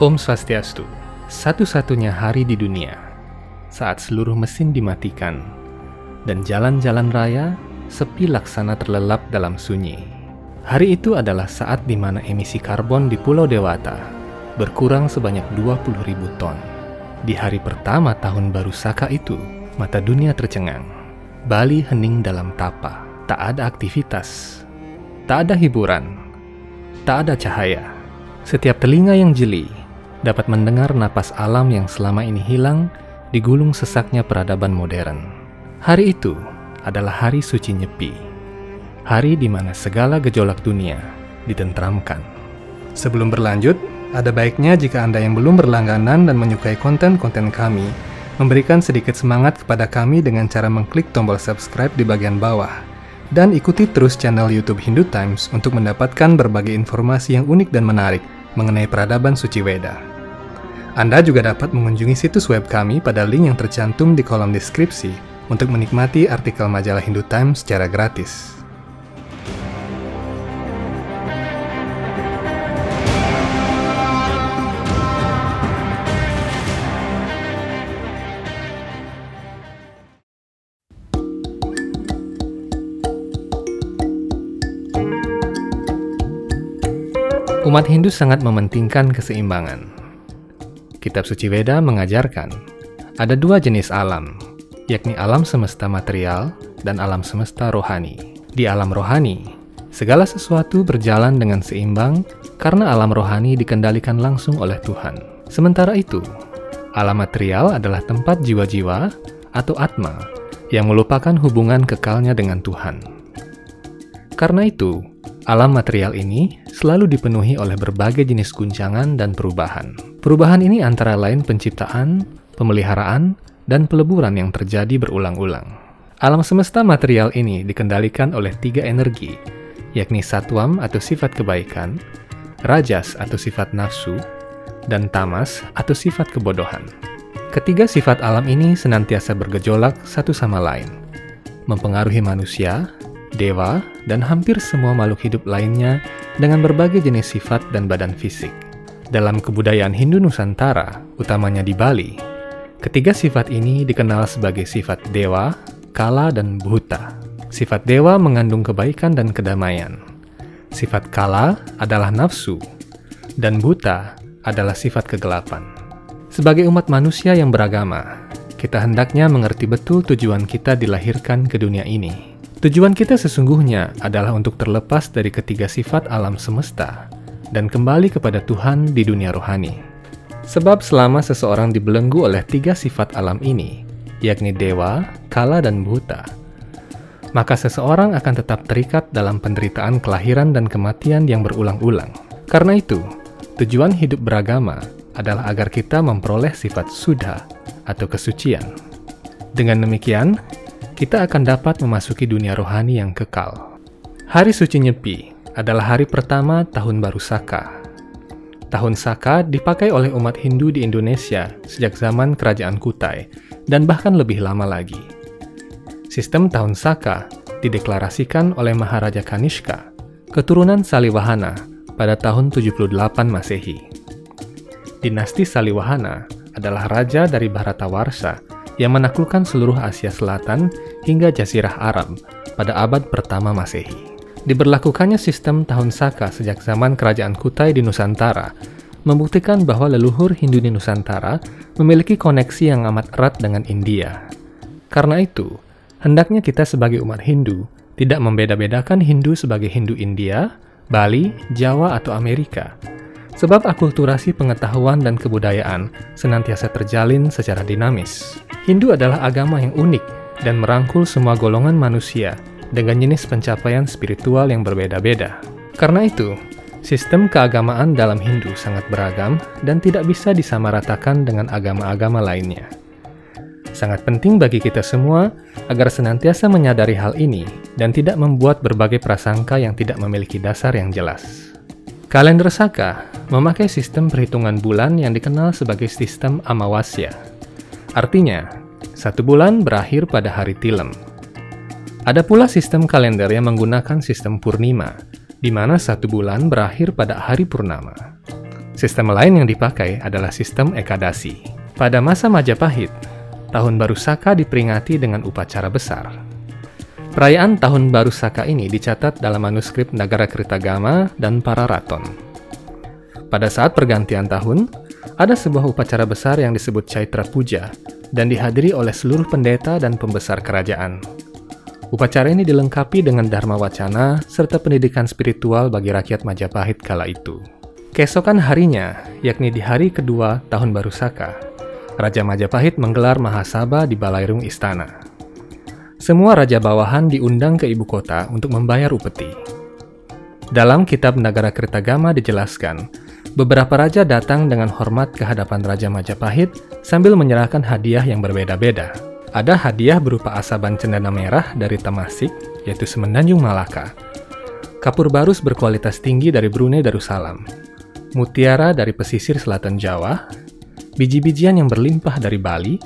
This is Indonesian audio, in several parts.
Om Swastiastu, satu-satunya hari di dunia saat seluruh mesin dimatikan dan jalan-jalan raya sepi laksana terlelap dalam sunyi. Hari itu adalah saat di mana emisi karbon di Pulau Dewata berkurang sebanyak 20.000 ton. Di hari pertama tahun baru Saka itu, mata dunia tercengang. Bali hening dalam tapa, tak ada aktivitas, tak ada hiburan, tak ada cahaya. Setiap telinga yang jeli dapat mendengar napas alam yang selama ini hilang digulung sesaknya peradaban modern. Hari itu adalah hari suci Nyepi, hari di mana segala gejolak dunia ditentramkan. Sebelum berlanjut, ada baiknya jika Anda yang belum berlangganan dan menyukai konten-konten kami, memberikan sedikit semangat kepada kami dengan cara mengklik tombol subscribe di bagian bawah. Dan ikuti terus channel YouTube Hindu Times untuk mendapatkan berbagai informasi yang unik dan menarik mengenai peradaban suci Weda. Anda juga dapat mengunjungi situs web kami pada link yang tercantum di kolom deskripsi untuk menikmati artikel majalah Hindu Times secara gratis. Umat Hindu sangat mementingkan keseimbangan. Kitab suci Weda mengajarkan ada dua jenis alam, yakni alam semesta material dan alam semesta rohani. Di alam rohani, segala sesuatu berjalan dengan seimbang karena alam rohani dikendalikan langsung oleh Tuhan. Sementara itu, alam material adalah tempat jiwa-jiwa atau atma yang melupakan hubungan kekalnya dengan Tuhan. Karena itu, Alam material ini selalu dipenuhi oleh berbagai jenis guncangan dan perubahan. Perubahan ini antara lain penciptaan, pemeliharaan, dan peleburan yang terjadi berulang-ulang. Alam semesta material ini dikendalikan oleh tiga energi, yakni satwam atau sifat kebaikan, rajas atau sifat nafsu, dan tamas atau sifat kebodohan. Ketiga sifat alam ini senantiasa bergejolak satu sama lain, mempengaruhi manusia dewa, dan hampir semua makhluk hidup lainnya dengan berbagai jenis sifat dan badan fisik. Dalam kebudayaan Hindu Nusantara, utamanya di Bali, ketiga sifat ini dikenal sebagai sifat dewa, kala, dan bhuta. Sifat dewa mengandung kebaikan dan kedamaian. Sifat kala adalah nafsu, dan buta adalah sifat kegelapan. Sebagai umat manusia yang beragama, kita hendaknya mengerti betul tujuan kita dilahirkan ke dunia ini Tujuan kita sesungguhnya adalah untuk terlepas dari ketiga sifat alam semesta dan kembali kepada Tuhan di dunia rohani. Sebab selama seseorang dibelenggu oleh tiga sifat alam ini, yakni dewa, kala, dan buta, maka seseorang akan tetap terikat dalam penderitaan kelahiran dan kematian yang berulang-ulang. Karena itu, tujuan hidup beragama adalah agar kita memperoleh sifat sudha atau kesucian. Dengan demikian, kita akan dapat memasuki dunia rohani yang kekal. Hari Suci Nyepi adalah hari pertama Tahun Baru Saka. Tahun Saka dipakai oleh umat Hindu di Indonesia sejak zaman Kerajaan Kutai dan bahkan lebih lama lagi. Sistem Tahun Saka dideklarasikan oleh Maharaja Kanishka, keturunan Saliwahana pada tahun 78 Masehi. Dinasti Saliwahana adalah raja dari Bharatawarsha yang menaklukkan seluruh Asia Selatan hingga Jazirah Arab pada abad pertama Masehi. Diberlakukannya sistem tahun Saka sejak zaman Kerajaan Kutai di Nusantara membuktikan bahwa leluhur Hindu di Nusantara memiliki koneksi yang amat erat dengan India. Karena itu, hendaknya kita sebagai umat Hindu tidak membeda-bedakan Hindu sebagai Hindu India, Bali, Jawa, atau Amerika, sebab akulturasi pengetahuan dan kebudayaan senantiasa terjalin secara dinamis. Hindu adalah agama yang unik dan merangkul semua golongan manusia dengan jenis pencapaian spiritual yang berbeda-beda. Karena itu, sistem keagamaan dalam Hindu sangat beragam dan tidak bisa disamaratakan dengan agama-agama lainnya. Sangat penting bagi kita semua agar senantiasa menyadari hal ini dan tidak membuat berbagai prasangka yang tidak memiliki dasar yang jelas. Kalender Saka memakai sistem perhitungan bulan yang dikenal sebagai sistem Amawasya. Artinya, satu bulan berakhir pada hari Tilem. Ada pula sistem kalender yang menggunakan sistem Purnima, di mana satu bulan berakhir pada hari Purnama. Sistem lain yang dipakai adalah sistem ekadasi. Pada masa Majapahit, Tahun Baru Saka diperingati dengan upacara besar. Perayaan Tahun Baru Saka ini dicatat dalam manuskrip Nagara Kertagama dan para raton. Pada saat pergantian tahun, ada sebuah upacara besar yang disebut Chaitra Puja dan dihadiri oleh seluruh pendeta dan pembesar kerajaan. Upacara ini dilengkapi dengan dharma wacana serta pendidikan spiritual bagi rakyat Majapahit kala itu. Keesokan harinya, yakni di hari kedua Tahun Baru Saka, Raja Majapahit menggelar Mahasaba di Balairung Istana. Semua raja bawahan diundang ke ibu kota untuk membayar upeti. Dalam kitab Nagara Kertagama dijelaskan, beberapa raja datang dengan hormat ke hadapan Raja Majapahit sambil menyerahkan hadiah yang berbeda-beda. Ada hadiah berupa asaban cendana merah dari Tamasik, yaitu Semenanjung Malaka. Kapur barus berkualitas tinggi dari Brunei Darussalam, mutiara dari pesisir selatan Jawa, biji-bijian yang berlimpah dari Bali,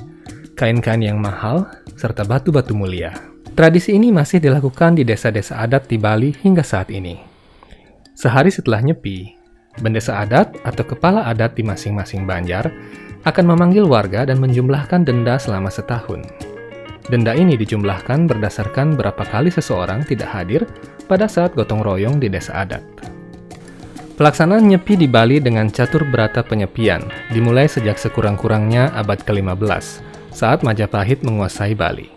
kain-kain yang mahal, serta batu-batu mulia. Tradisi ini masih dilakukan di desa-desa adat di Bali hingga saat ini. Sehari setelah nyepi, bendesa adat atau kepala adat di masing-masing banjar akan memanggil warga dan menjumlahkan denda selama setahun. Denda ini dijumlahkan berdasarkan berapa kali seseorang tidak hadir pada saat gotong royong di desa adat. Pelaksanaan nyepi di Bali dengan catur berata penyepian dimulai sejak sekurang-kurangnya abad ke-15 saat Majapahit menguasai Bali.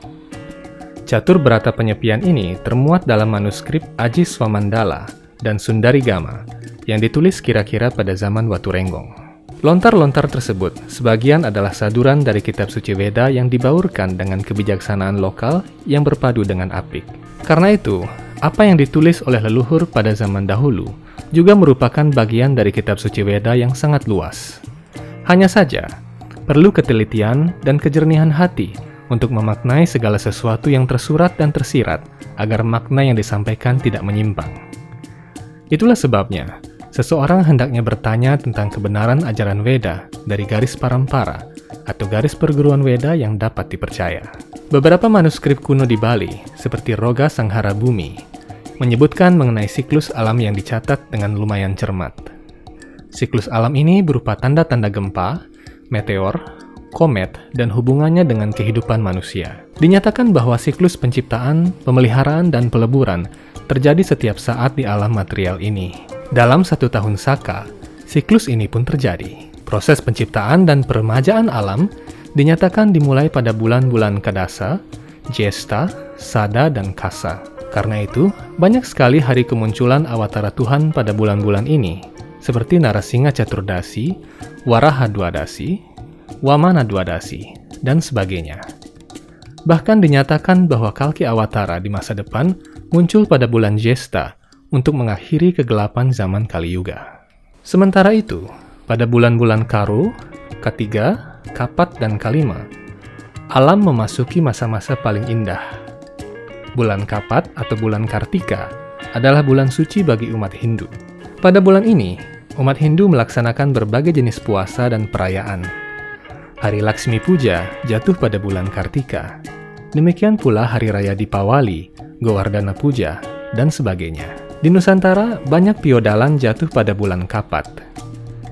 Catur berata penyepian ini termuat dalam manuskrip Aji Swamandala dan Sundari Gama yang ditulis kira-kira pada zaman Watu Renggong. Lontar-lontar tersebut sebagian adalah saduran dari kitab suci Weda yang dibaurkan dengan kebijaksanaan lokal yang berpadu dengan apik. Karena itu, apa yang ditulis oleh leluhur pada zaman dahulu juga merupakan bagian dari kitab suci Weda yang sangat luas. Hanya saja, perlu ketelitian dan kejernihan hati untuk memaknai segala sesuatu yang tersurat dan tersirat agar makna yang disampaikan tidak menyimpang. Itulah sebabnya, seseorang hendaknya bertanya tentang kebenaran ajaran Weda dari garis parampara atau garis perguruan Weda yang dapat dipercaya. Beberapa manuskrip kuno di Bali, seperti Roga Sanghara Bumi, menyebutkan mengenai siklus alam yang dicatat dengan lumayan cermat. Siklus alam ini berupa tanda-tanda gempa, meteor, komet, dan hubungannya dengan kehidupan manusia. Dinyatakan bahwa siklus penciptaan, pemeliharaan, dan peleburan terjadi setiap saat di alam material ini. Dalam satu tahun saka, siklus ini pun terjadi. Proses penciptaan dan peremajaan alam dinyatakan dimulai pada bulan-bulan Kadasa, Jesta, Sada, dan Kasa. Karena itu, banyak sekali hari kemunculan awatara Tuhan pada bulan-bulan ini, seperti Narasinga Caturdasi, Waraha Dwadasi, Wamana Dwadasi, dan sebagainya. Bahkan dinyatakan bahwa Kalki Awatara di masa depan muncul pada bulan Jesta untuk mengakhiri kegelapan zaman Kali Yuga. Sementara itu, pada bulan-bulan Karu, Ketiga, Kapat, dan Kalima, alam memasuki masa-masa paling indah Bulan Kapat atau bulan Kartika adalah bulan suci bagi umat Hindu. Pada bulan ini, umat Hindu melaksanakan berbagai jenis puasa dan perayaan. Hari Laksmi Puja jatuh pada bulan Kartika. Demikian pula hari raya Dipawali, Gowardana Puja, dan sebagainya. Di Nusantara, banyak piodalan jatuh pada bulan Kapat.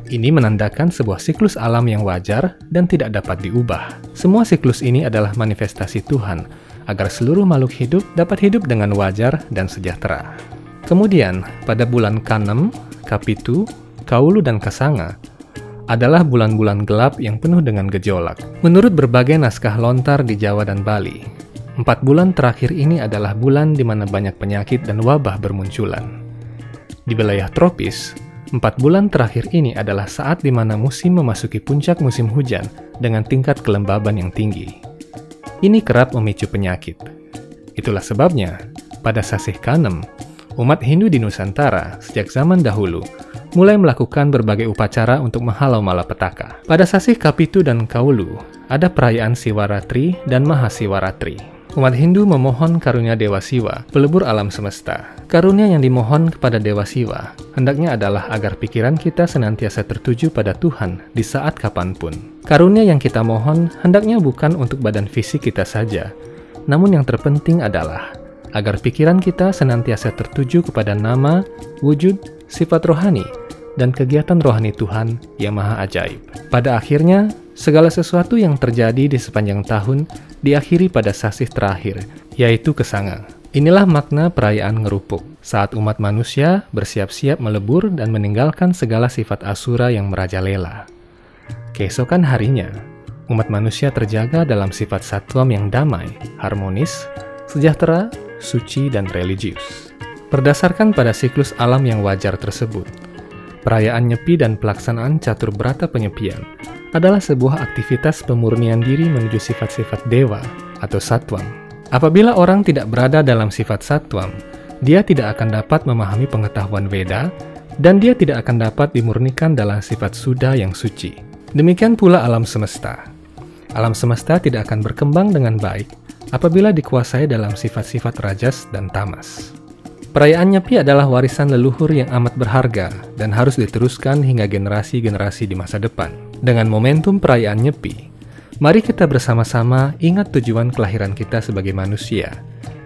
Ini menandakan sebuah siklus alam yang wajar dan tidak dapat diubah. Semua siklus ini adalah manifestasi Tuhan agar seluruh makhluk hidup dapat hidup dengan wajar dan sejahtera. Kemudian, pada bulan K6, Kapitu, Kaulu, dan Kasanga adalah bulan-bulan gelap yang penuh dengan gejolak. Menurut berbagai naskah lontar di Jawa dan Bali, empat bulan terakhir ini adalah bulan di mana banyak penyakit dan wabah bermunculan. Di wilayah tropis, empat bulan terakhir ini adalah saat di mana musim memasuki puncak musim hujan dengan tingkat kelembaban yang tinggi. Ini kerap memicu penyakit. Itulah sebabnya, pada Sasih Kanem, umat Hindu di Nusantara sejak zaman dahulu mulai melakukan berbagai upacara untuk menghalau malapetaka. Pada Sasih Kapitu dan Kaulu, ada perayaan Siwaratri dan Mahasiwaratri. Umat Hindu memohon karunia Dewa Siwa, pelebur alam semesta. Karunia yang dimohon kepada Dewa Siwa hendaknya adalah agar pikiran kita senantiasa tertuju pada Tuhan di saat kapan pun. Karunia yang kita mohon hendaknya bukan untuk badan fisik kita saja, namun yang terpenting adalah agar pikiran kita senantiasa tertuju kepada nama, wujud, sifat rohani, dan kegiatan rohani Tuhan yang maha ajaib. Pada akhirnya, segala sesuatu yang terjadi di sepanjang tahun diakhiri pada sasih terakhir, yaitu kesangang. Inilah makna perayaan ngerupuk, saat umat manusia bersiap-siap melebur dan meninggalkan segala sifat asura yang merajalela. Keesokan harinya, umat manusia terjaga dalam sifat satwam yang damai, harmonis, sejahtera, suci, dan religius. Berdasarkan pada siklus alam yang wajar tersebut, perayaan nyepi dan pelaksanaan catur berata penyepian adalah sebuah aktivitas pemurnian diri menuju sifat-sifat dewa atau satwam. Apabila orang tidak berada dalam sifat satwam, dia tidak akan dapat memahami pengetahuan Veda dan dia tidak akan dapat dimurnikan dalam sifat Suda yang suci. Demikian pula alam semesta. Alam semesta tidak akan berkembang dengan baik apabila dikuasai dalam sifat-sifat rajas dan tamas. Perayaan Nyepi adalah warisan leluhur yang amat berharga dan harus diteruskan hingga generasi-generasi di masa depan. Dengan momentum perayaan Nyepi, mari kita bersama-sama ingat tujuan kelahiran kita sebagai manusia,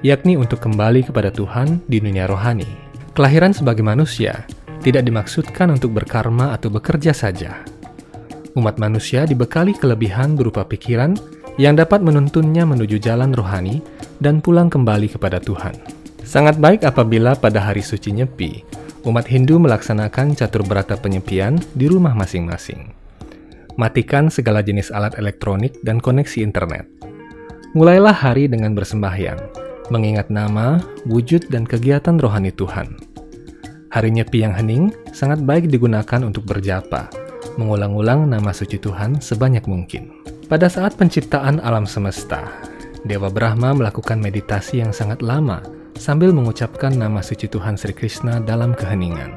yakni untuk kembali kepada Tuhan di dunia rohani. Kelahiran sebagai manusia tidak dimaksudkan untuk berkarma atau bekerja saja. Umat manusia dibekali kelebihan berupa pikiran yang dapat menuntunnya menuju jalan rohani dan pulang kembali kepada Tuhan. Sangat baik apabila pada hari suci Nyepi, umat Hindu melaksanakan catur berata penyepian di rumah masing-masing. Matikan segala jenis alat elektronik dan koneksi internet. Mulailah hari dengan bersembahyang, mengingat nama, wujud, dan kegiatan rohani Tuhan. Hari Nyepi yang hening sangat baik digunakan untuk berjapa, mengulang-ulang nama suci Tuhan sebanyak mungkin. Pada saat penciptaan alam semesta, Dewa Brahma melakukan meditasi yang sangat lama sambil mengucapkan nama suci Tuhan Sri Krishna dalam keheningan.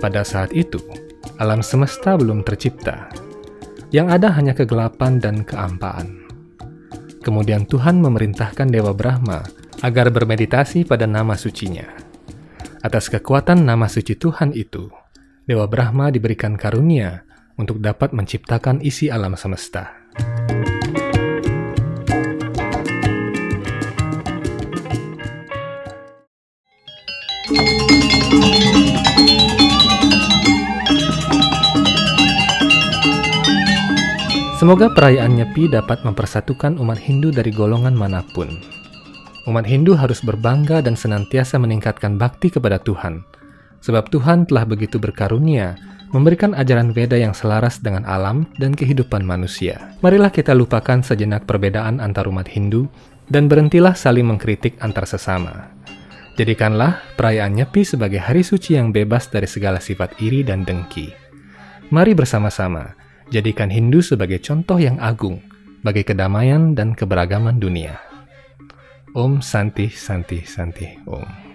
Pada saat itu, alam semesta belum tercipta. Yang ada hanya kegelapan dan keampaan. Kemudian Tuhan memerintahkan Dewa Brahma agar bermeditasi pada nama sucinya. Atas kekuatan nama suci Tuhan itu, Dewa Brahma diberikan karunia untuk dapat menciptakan isi alam semesta. Semoga perayaan Nyepi dapat mempersatukan umat Hindu dari golongan mana pun. Umat Hindu harus berbangga dan senantiasa meningkatkan bakti kepada Tuhan, sebab Tuhan telah begitu berkarunia memberikan ajaran Veda yang selaras dengan alam dan kehidupan manusia. Marilah kita lupakan sejenak perbedaan antar umat Hindu dan berhentilah saling mengkritik antar sesama. Jadikanlah perayaan Nyepi sebagai hari suci yang bebas dari segala sifat iri dan dengki. Mari bersama-sama jadikan Hindu sebagai contoh yang agung bagi kedamaian dan keberagaman dunia. Om Santi Santi Santi Om.